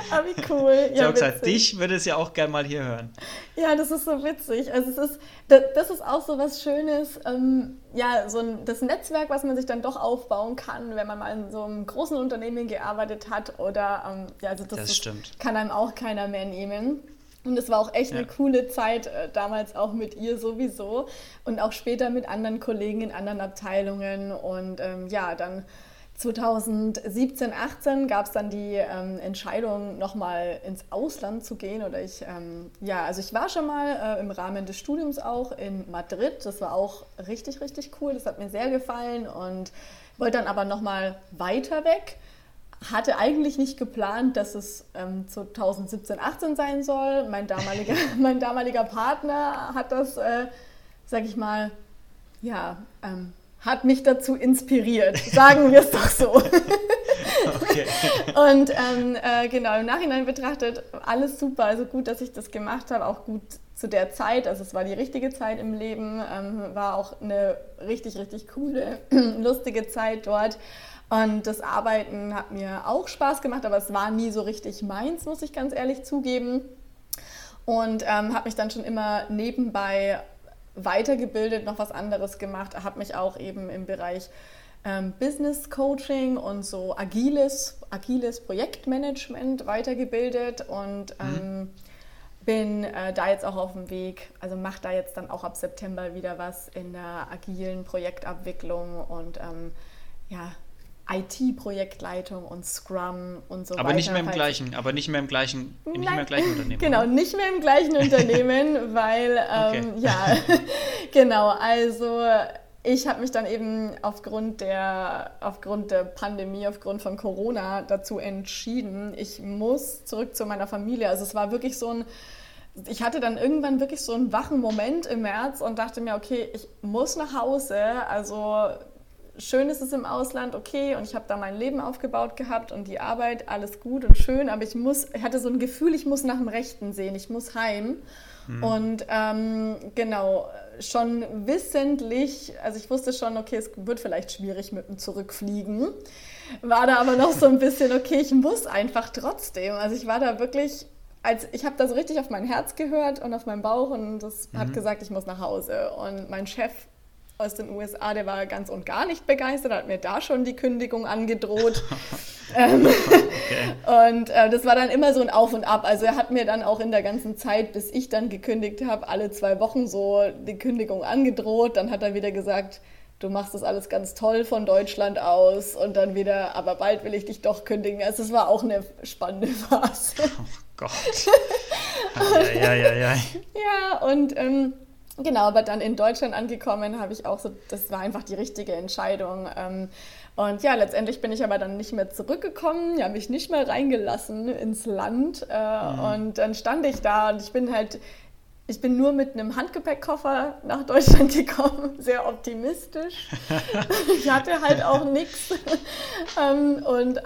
ah, wie cool. Ja, gesagt, dich würde es ja auch gerne mal hier hören. Ja, das ist so witzig. Also es ist, das ist auch so was Schönes, ähm, ja, so ein, das Netzwerk, was man sich dann doch aufbauen kann, wenn man mal in so einem großen Unternehmen gearbeitet hat oder, ähm, ja, also das, das ist, kann einem auch keiner mehr nehmen. Und es war auch echt ja. eine coole Zeit, äh, damals auch mit ihr sowieso und auch später mit anderen Kollegen in anderen Abteilungen. Und ähm, ja, dann 2017, 18 gab es dann die ähm, Entscheidung, nochmal ins Ausland zu gehen. Oder ich, ähm, ja, also ich war schon mal äh, im Rahmen des Studiums auch in Madrid. Das war auch richtig, richtig cool. Das hat mir sehr gefallen und wollte dann aber nochmal weiter weg. Hatte eigentlich nicht geplant, dass es ähm, 2017, 18 sein soll. Mein damaliger, mein damaliger Partner hat das, äh, sag ich mal, ja, ähm, hat mich dazu inspiriert. Sagen wir es doch so. okay. Und ähm, äh, genau, im Nachhinein betrachtet, alles super. Also gut, dass ich das gemacht habe, auch gut zu der Zeit. Also es war die richtige Zeit im Leben, ähm, war auch eine richtig, richtig coole, lustige Zeit dort. Und das Arbeiten hat mir auch Spaß gemacht, aber es war nie so richtig meins, muss ich ganz ehrlich zugeben. Und ähm, habe mich dann schon immer nebenbei weitergebildet, noch was anderes gemacht, habe mich auch eben im Bereich ähm, Business Coaching und so agiles, agiles Projektmanagement weitergebildet und mhm. ähm, bin äh, da jetzt auch auf dem Weg, also mache da jetzt dann auch ab September wieder was in der agilen Projektabwicklung und ähm, ja, IT-Projektleitung und Scrum und so aber weiter. Nicht mehr im gleichen, aber nicht mehr im gleichen, nicht mehr im gleichen Unternehmen. Genau, oder? nicht mehr im gleichen Unternehmen, weil ähm, ja, genau, also ich habe mich dann eben aufgrund der, aufgrund der Pandemie, aufgrund von Corona dazu entschieden, ich muss zurück zu meiner Familie. Also es war wirklich so ein, ich hatte dann irgendwann wirklich so einen wachen Moment im März und dachte mir, okay, ich muss nach Hause. Also schön ist es im Ausland, okay, und ich habe da mein Leben aufgebaut gehabt und die Arbeit, alles gut und schön, aber ich muss, ich hatte so ein Gefühl, ich muss nach dem Rechten sehen, ich muss heim. Mhm. Und ähm, genau, schon wissentlich, also ich wusste schon, okay, es wird vielleicht schwierig mit dem Zurückfliegen. War da aber noch so ein bisschen, okay, ich muss einfach trotzdem. Also ich war da wirklich als ich habe da so richtig auf mein Herz gehört und auf meinen Bauch und das mhm. hat gesagt, ich muss nach Hause. Und mein Chef aus den USA, der war ganz und gar nicht begeistert, hat mir da schon die Kündigung angedroht. ähm, okay. Und äh, das war dann immer so ein Auf und Ab. Also er hat mir dann auch in der ganzen Zeit, bis ich dann gekündigt habe, alle zwei Wochen so die Kündigung angedroht. Dann hat er wieder gesagt, du machst das alles ganz toll von Deutschland aus und dann wieder, aber bald will ich dich doch kündigen. Also es war auch eine spannende Phase. Oh Gott. ja, ja, ja, ja. ja, und ähm, Genau, aber dann in Deutschland angekommen habe ich auch so, das war einfach die richtige Entscheidung. Ähm, und ja, letztendlich bin ich aber dann nicht mehr zurückgekommen, ja, mich nicht mehr reingelassen ins Land. Äh, mhm. Und dann stand ich da und ich bin halt ich bin nur mit einem Handgepäckkoffer nach Deutschland gekommen, sehr optimistisch. ich hatte halt auch nichts. Ähm, und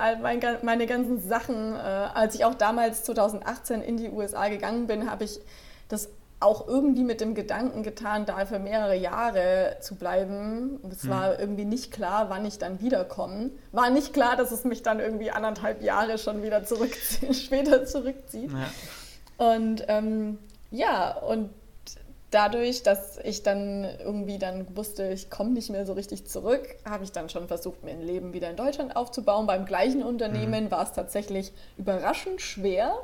meine ganzen Sachen, äh, als ich auch damals 2018 in die USA gegangen bin, habe ich das auch irgendwie mit dem Gedanken getan, da für mehrere Jahre zu bleiben. Es war hm. irgendwie nicht klar, wann ich dann wiederkomme. War nicht klar, dass es mich dann irgendwie anderthalb Jahre schon wieder zurück, später zurückzieht. Ja. Und ähm, ja, und dadurch, dass ich dann irgendwie dann wusste, ich komme nicht mehr so richtig zurück, habe ich dann schon versucht, mir ein Leben wieder in Deutschland aufzubauen. Beim gleichen Unternehmen mhm. war es tatsächlich überraschend schwer.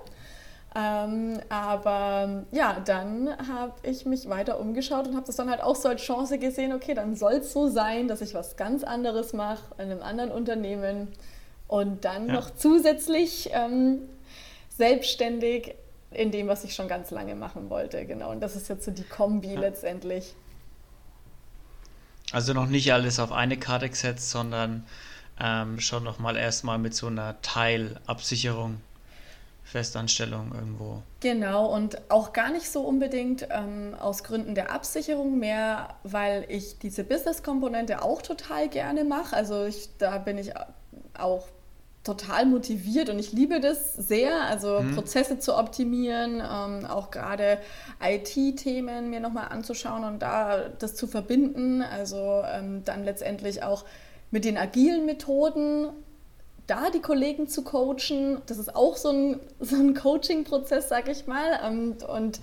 Ähm, aber ja, dann habe ich mich weiter umgeschaut und habe das dann halt auch so als Chance gesehen, okay, dann soll es so sein, dass ich was ganz anderes mache in einem anderen Unternehmen und dann ja. noch zusätzlich ähm, selbstständig in dem, was ich schon ganz lange machen wollte. Genau, und das ist jetzt so die Kombi ja. letztendlich. Also noch nicht alles auf eine Karte gesetzt, sondern ähm, schon nochmal erstmal mit so einer Teilabsicherung Festanstellung irgendwo. Genau, und auch gar nicht so unbedingt ähm, aus Gründen der Absicherung, mehr weil ich diese Business-Komponente auch total gerne mache. Also ich, da bin ich auch total motiviert und ich liebe das sehr, also mhm. Prozesse zu optimieren, ähm, auch gerade IT-Themen mir nochmal anzuschauen und da das zu verbinden, also ähm, dann letztendlich auch mit den agilen Methoden da die Kollegen zu coachen, das ist auch so ein, so ein Coaching-Prozess, sag ich mal. Und, und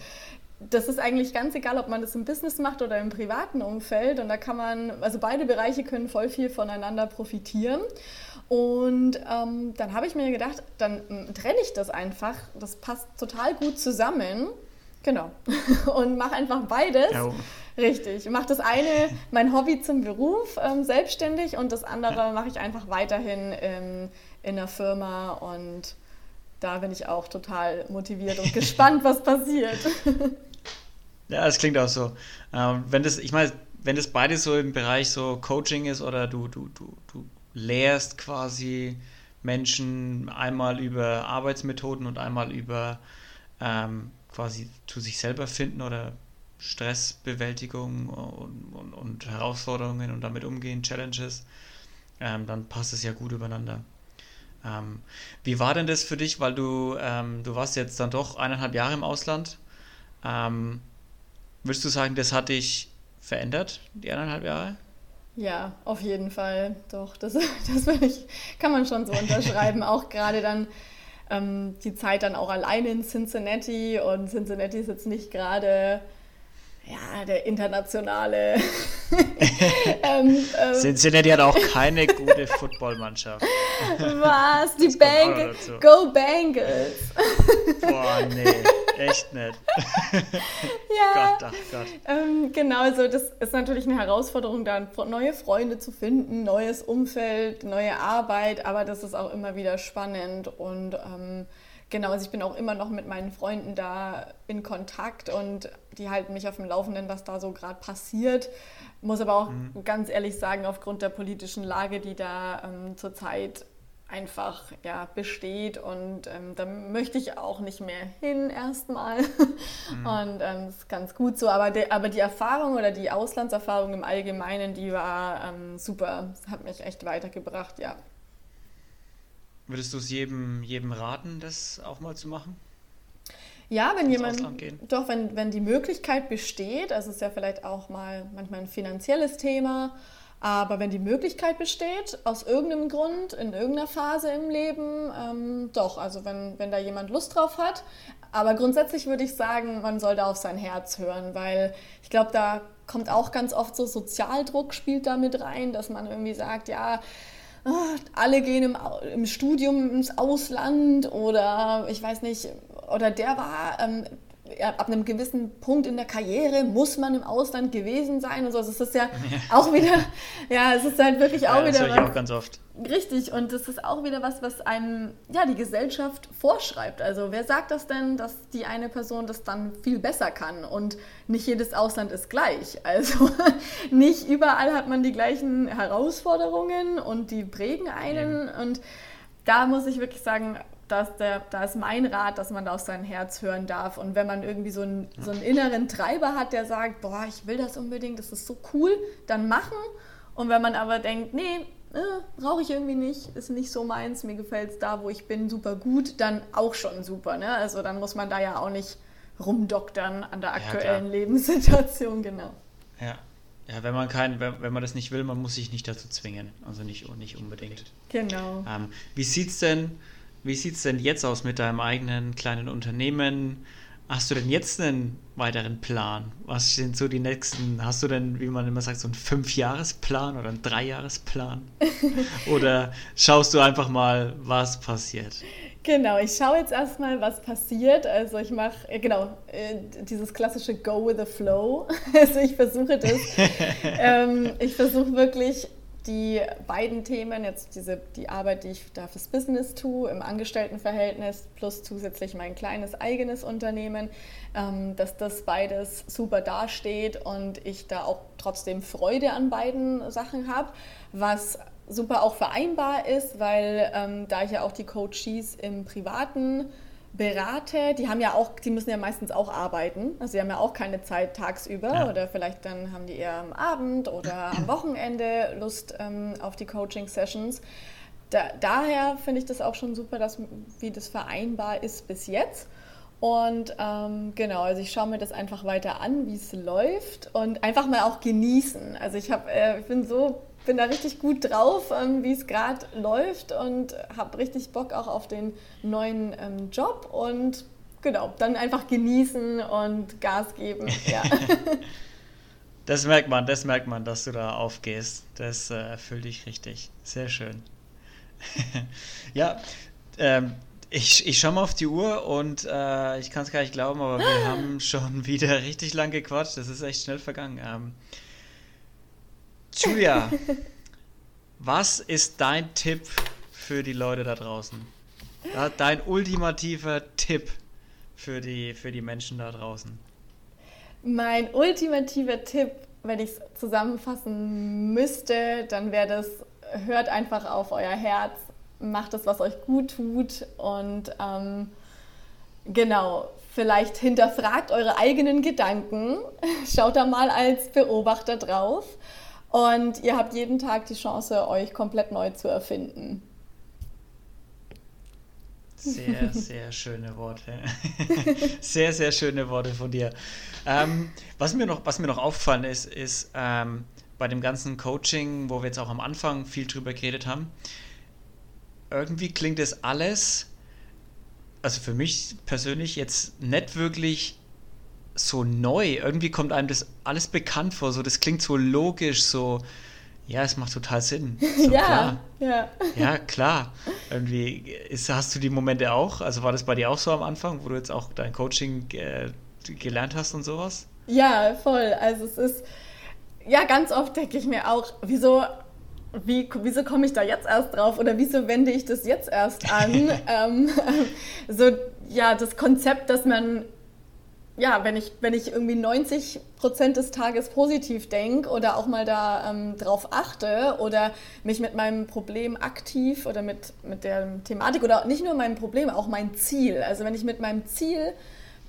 das ist eigentlich ganz egal, ob man das im Business macht oder im privaten Umfeld. Und da kann man, also beide Bereiche können voll viel voneinander profitieren. Und ähm, dann habe ich mir gedacht, dann hm, trenne ich das einfach. Das passt total gut zusammen. Genau. Und mache einfach beides. Ja. Richtig. Ich mache das eine, mein Hobby zum Beruf, ähm, selbstständig und das andere mache ich einfach weiterhin ähm, in der Firma und da bin ich auch total motiviert und gespannt, was passiert. Ja, es klingt auch so. Ähm, wenn das, ich meine, wenn das beides so im Bereich so Coaching ist oder du, du, du, du lehrst quasi Menschen einmal über Arbeitsmethoden und einmal über ähm, quasi zu sich selber finden oder Stressbewältigung und, und, und, Herausforderungen und damit umgehen, Challenges, ähm, dann passt es ja gut übereinander. Ähm, wie war denn das für dich, weil du, ähm, du warst jetzt dann doch eineinhalb Jahre im Ausland. Ähm, würdest du sagen, das hat dich verändert, die eineinhalb Jahre? Ja, auf jeden Fall. Doch, das, das ich, kann man schon so unterschreiben. auch gerade dann ähm, die Zeit dann auch alleine in Cincinnati und Cincinnati ist jetzt nicht gerade ja, der internationale. ähm, ähm, Cincinnati hat auch keine gute Footballmannschaft. Was? Die Bengals? Go Bengals! Boah, nee, echt nicht. ja. Gott, ach Gott. Ähm, genau, also das ist natürlich eine Herausforderung, da neue Freunde zu finden, neues Umfeld, neue Arbeit, aber das ist auch immer wieder spannend und ähm, Genau, also ich bin auch immer noch mit meinen Freunden da in Kontakt und die halten mich auf dem Laufenden, was da so gerade passiert. Muss aber auch mhm. ganz ehrlich sagen, aufgrund der politischen Lage, die da ähm, zurzeit einfach ja, besteht und ähm, da möchte ich auch nicht mehr hin erstmal. Mhm. Und ähm, das ist ganz gut so. Aber, de, aber die Erfahrung oder die Auslandserfahrung im Allgemeinen, die war ähm, super. Das hat mich echt weitergebracht, ja. Würdest du es jedem, jedem raten, das auch mal zu machen? Ja, wenn jemand, doch, wenn, wenn die Möglichkeit besteht, also es ist ja vielleicht auch mal manchmal ein finanzielles Thema, aber wenn die Möglichkeit besteht, aus irgendeinem Grund, in irgendeiner Phase im Leben, ähm, doch, also wenn, wenn da jemand Lust drauf hat. Aber grundsätzlich würde ich sagen, man sollte auf sein Herz hören, weil ich glaube, da kommt auch ganz oft so Sozialdruck spielt da mit rein, dass man irgendwie sagt, ja, Ah, alle gehen im, im, Studium ins Ausland oder ich weiß nicht, oder der war ähm, ab einem gewissen Punkt in der Karriere muss man im Ausland gewesen sein und so. Also es ist ja, ja. auch wieder, ja, es ist halt wirklich auch ja, das wieder. Das ich auch ganz oft. Richtig, und das ist auch wieder was, was einem, ja, die Gesellschaft vorschreibt. Also wer sagt das denn, dass die eine Person das dann viel besser kann? Und nicht jedes Ausland ist gleich. Also nicht überall hat man die gleichen Herausforderungen und die prägen einen. Ja. Und da muss ich wirklich sagen, das, der, da ist mein Rat, dass man da auf sein Herz hören darf. Und wenn man irgendwie so einen, so einen inneren Treiber hat, der sagt, boah, ich will das unbedingt, das ist so cool, dann machen. Und wenn man aber denkt, nee, äh, brauche ich irgendwie nicht, ist nicht so meins, mir gefällt es da, wo ich bin, super gut, dann auch schon super. Ne? Also dann muss man da ja auch nicht rumdoktern an der aktuellen ja, Lebenssituation, genau. Ja. Ja, wenn man kein, wenn, wenn man das nicht will, man muss sich nicht dazu zwingen. Also nicht, nicht unbedingt. Genau. Ähm, wie sieht's denn, wie sieht's denn jetzt aus mit deinem eigenen kleinen Unternehmen? Hast du denn jetzt einen weiteren Plan? Was sind so die nächsten, hast du denn, wie man immer sagt, so einen Fünfjahresplan oder einen Dreijahresplan? oder schaust du einfach mal, was passiert? Genau, ich schaue jetzt erstmal, was passiert. Also ich mache, äh, genau, äh, dieses klassische Go with the Flow. Also ich versuche das. ähm, ich versuche wirklich die beiden Themen, jetzt diese, die Arbeit, die ich da fürs Business tue, im Angestelltenverhältnis, plus zusätzlich mein kleines eigenes Unternehmen, ähm, dass das beides super dasteht und ich da auch trotzdem Freude an beiden Sachen habe, was super auch vereinbar ist, weil ähm, da ich ja auch die Coaches im Privaten berate, die haben ja auch, die müssen ja meistens auch arbeiten. Also sie haben ja auch keine Zeit tagsüber ja. oder vielleicht dann haben die eher am Abend oder am Wochenende Lust ähm, auf die Coaching-Sessions. Da, daher finde ich das auch schon super, dass, wie das vereinbar ist bis jetzt. Und ähm, genau, also ich schaue mir das einfach weiter an, wie es läuft und einfach mal auch genießen. Also ich, hab, äh, ich bin so bin da richtig gut drauf, ähm, wie es gerade läuft und habe richtig Bock auch auf den neuen ähm, Job und genau, dann einfach genießen und Gas geben. Ja. das merkt man, das merkt man, dass du da aufgehst. Das äh, erfüllt dich richtig. Sehr schön. ja, ähm, ich, ich schaue mal auf die Uhr und äh, ich kann es gar nicht glauben, aber wir haben schon wieder richtig lang gequatscht. Das ist echt schnell vergangen. Ähm, Julia, was ist dein Tipp für die Leute da draußen? Dein ultimativer Tipp für die, für die Menschen da draußen? Mein ultimativer Tipp, wenn ich es zusammenfassen müsste, dann wäre das, hört einfach auf euer Herz, macht das, was euch gut tut und ähm, genau, vielleicht hinterfragt eure eigenen Gedanken, schaut da mal als Beobachter drauf und ihr habt jeden Tag die Chance, euch komplett neu zu erfinden. Sehr, sehr schöne Worte. sehr, sehr schöne Worte von dir. Ähm, was, mir noch, was mir noch auffallen ist, ist ähm, bei dem ganzen Coaching, wo wir jetzt auch am Anfang viel drüber geredet haben, irgendwie klingt es alles, also für mich persönlich jetzt nicht wirklich so neu. Irgendwie kommt einem das alles bekannt vor. So, das klingt so logisch, so. Ja, es macht total Sinn. So, ja, klar. ja. Ja, klar. Irgendwie ist, hast du die Momente auch? Also war das bei dir auch so am Anfang, wo du jetzt auch dein Coaching äh, gelernt hast und sowas? Ja, voll. Also es ist, ja, ganz oft denke ich mir auch, wieso wie, wieso komme ich da jetzt erst drauf oder wieso wende ich das jetzt erst an? ähm, so, ja, das Konzept, dass man ja, wenn ich, wenn ich irgendwie 90 Prozent des Tages positiv denke oder auch mal da ähm, drauf achte oder mich mit meinem Problem aktiv oder mit, mit der Thematik oder nicht nur meinem Problem, auch mein Ziel. Also wenn ich mit meinem Ziel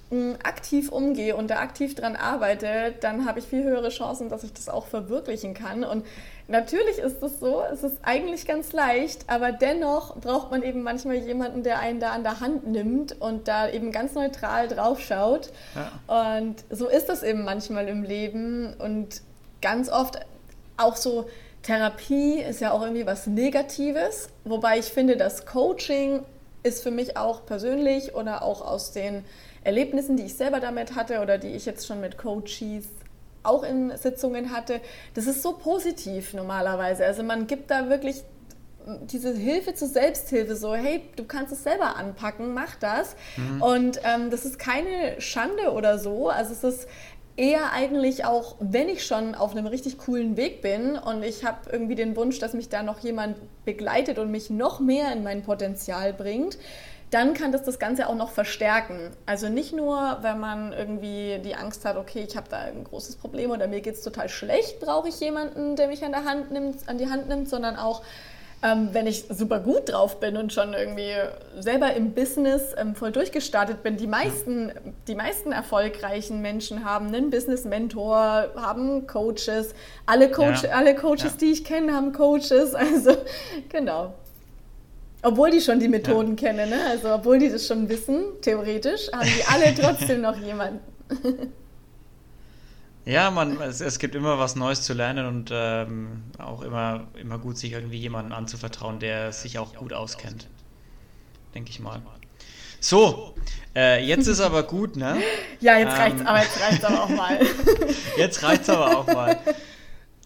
ähm, aktiv umgehe und da aktiv dran arbeite, dann habe ich viel höhere Chancen, dass ich das auch verwirklichen kann. Und Natürlich ist es so, es ist eigentlich ganz leicht, aber dennoch braucht man eben manchmal jemanden, der einen da an der Hand nimmt und da eben ganz neutral drauf schaut. Ja. Und so ist das eben manchmal im Leben und ganz oft auch so Therapie ist ja auch irgendwie was Negatives, wobei ich finde, das Coaching ist für mich auch persönlich oder auch aus den Erlebnissen, die ich selber damit hatte oder die ich jetzt schon mit Coaches auch in Sitzungen hatte, das ist so positiv normalerweise. Also man gibt da wirklich diese Hilfe zur Selbsthilfe, so, hey, du kannst es selber anpacken, mach das. Mhm. Und ähm, das ist keine Schande oder so. Also es ist eher eigentlich auch, wenn ich schon auf einem richtig coolen Weg bin und ich habe irgendwie den Wunsch, dass mich da noch jemand begleitet und mich noch mehr in mein Potenzial bringt, dann kann das das Ganze auch noch verstärken. Also nicht nur, wenn man irgendwie die Angst hat, okay, ich habe da ein großes Problem oder mir geht es total schlecht, brauche ich jemanden, der mich an, der Hand nimmt, an die Hand nimmt, sondern auch, Ähm, wenn ich super gut drauf bin und schon irgendwie selber im Business ähm, voll durchgestartet bin, die meisten, die meisten erfolgreichen Menschen haben einen Business-Mentor, haben Coaches. Alle, Coach, ja. alle Coaches, ja. die ich kenne, haben Coaches. Also genau. Obwohl die schon die Methoden ja. kennen, ne? also obwohl die das schon wissen, theoretisch, haben die alle trotzdem noch jemanden. Ja, man, es, es, gibt immer was Neues zu lernen und ähm, auch immer, immer gut, sich irgendwie jemandem anzuvertrauen, der sich auch gut auskennt. Denke ich mal. So, äh, jetzt ist aber gut, ne? Ja, jetzt reicht's, ähm, aber jetzt reicht's aber auch mal. jetzt reicht's aber auch mal.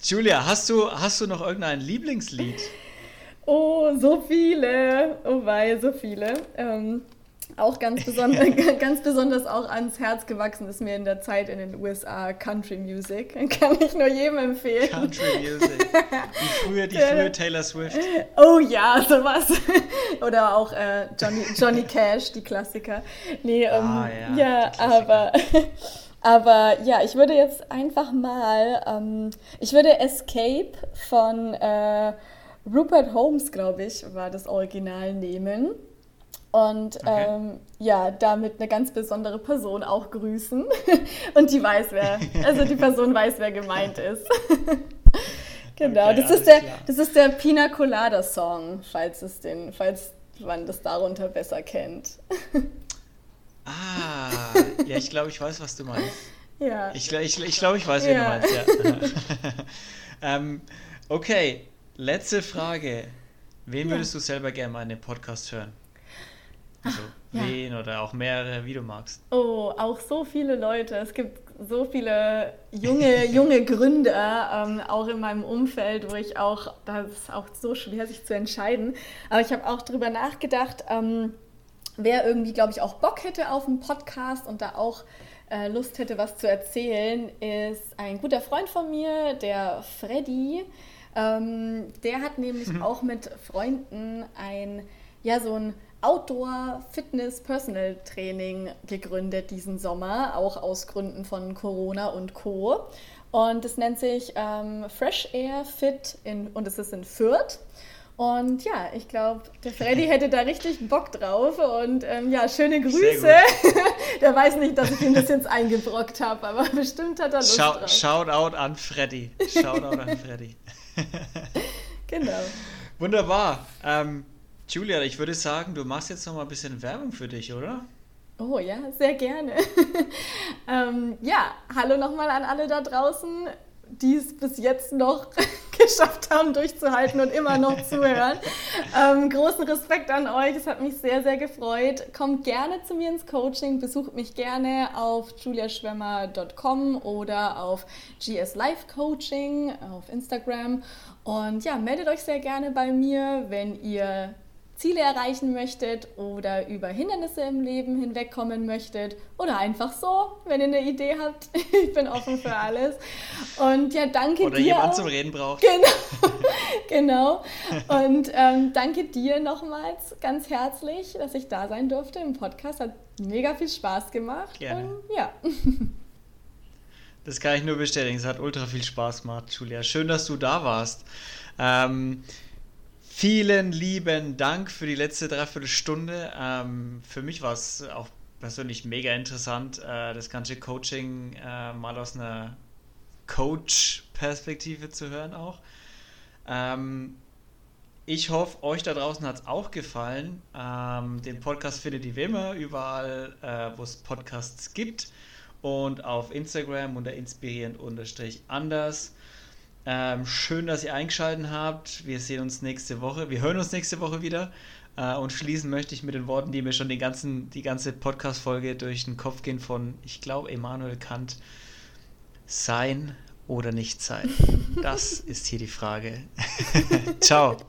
Julia, hast du, hast du noch irgendein Lieblingslied? Oh, so viele. Oh wei, so viele. Ähm, auch ganz besonders, ganz besonders auch ans Herz gewachsen ist mir in der Zeit in den USA Country Music. Kann ich nur jedem empfehlen. Country Music. Die frühe, die frühe Taylor Swift. Oh ja, sowas. Oder auch äh, Johnny, Johnny Cash, die Klassiker. Nee, ähm, ah, ja, ja aber. Aber ja, ich würde jetzt einfach mal, ähm, ich würde Escape von äh, Rupert Holmes, glaube ich, war das Original nehmen. Und okay. ähm, ja, damit eine ganz besondere Person auch grüßen. Und die weiß, wer, also die Person weiß, wer gemeint ist. genau, okay, das, ist der, das ist der Pina Colada Song, falls, es den, falls man das darunter besser kennt. ah, ja, ich glaube, ich weiß, was du meinst. Ja. Ich, ich, ich glaube, ich weiß, ja. du meinst, ja. ähm, okay, letzte Frage. Wen würdest du selber gerne mal in den Podcast hören? Also ja. wen oder auch mehrere, wie du magst. Oh, auch so viele Leute. Es gibt so viele junge, junge Gründer, ähm, auch in meinem Umfeld, wo ich auch, das ist auch so schwer, sich zu entscheiden. Aber ich habe auch darüber nachgedacht, ähm, wer irgendwie, glaube ich, auch Bock hätte auf einen Podcast und da auch äh, Lust hätte, was zu erzählen, ist ein guter Freund von mir, der Freddy. Ähm, der hat nämlich mhm. auch mit Freunden ein, ja, so ein Outdoor Fitness Personal Training gegründet diesen Sommer, auch aus Gründen von Corona und Co. Und es nennt sich ähm, Fresh Air Fit in, und es ist in Fürth. Und ja, ich glaube, der Freddy hätte da richtig Bock drauf. Und ähm, ja, schöne Grüße. der weiß nicht, dass ich ihm das jetzt eingebrockt habe, aber bestimmt hat er Lust Schau, drauf. Shoutout an Freddy. Shoutout an Freddy. genau. Wunderbar. Ähm, Julia, ich würde sagen, du machst jetzt noch mal ein bisschen Werbung für dich, oder? Oh ja, sehr gerne. ähm, ja, hallo nochmal an alle da draußen, die es bis jetzt noch geschafft haben, durchzuhalten und immer noch zuhören. Ähm, großen Respekt an euch, es hat mich sehr, sehr gefreut. Kommt gerne zu mir ins Coaching, besucht mich gerne auf juliaschwemmer.com oder auf GS Life Coaching auf Instagram. Und ja, meldet euch sehr gerne bei mir, wenn ihr Ziele erreichen möchtet oder über Hindernisse im Leben hinwegkommen möchtet oder einfach so, wenn ihr eine Idee habt. ich bin offen für alles. Und ja, danke oder dir. Oder jemand zum Reden braucht. Genau, genau. Und ähm, danke dir nochmals ganz herzlich, dass ich da sein durfte im Podcast. Hat mega viel Spaß gemacht. Gerne. Und, ja. Das kann ich nur bestätigen. Es hat ultra viel Spaß gemacht, Julia. Schön, dass du da warst. Ähm, Vielen lieben Dank für die letzte Dreiviertelstunde. Ähm, für mich war es auch persönlich mega interessant, äh, das ganze Coaching äh, mal aus einer Coach-Perspektive zu hören auch. Ähm, ich hoffe, euch da draußen hat es auch gefallen. Ähm, den Podcast findet ihr wie immer überall, äh, wo es Podcasts gibt und auf Instagram unter inspirierend-anders. Ähm, schön, dass ihr eingeschaltet habt. Wir sehen uns nächste Woche. Wir hören uns nächste Woche wieder. Äh, und schließen möchte ich mit den Worten, die mir schon den ganzen, die ganze Podcast-Folge durch den Kopf gehen von, ich glaube, Emanuel Kant. Sein oder nicht sein? Das ist hier die Frage. Ciao.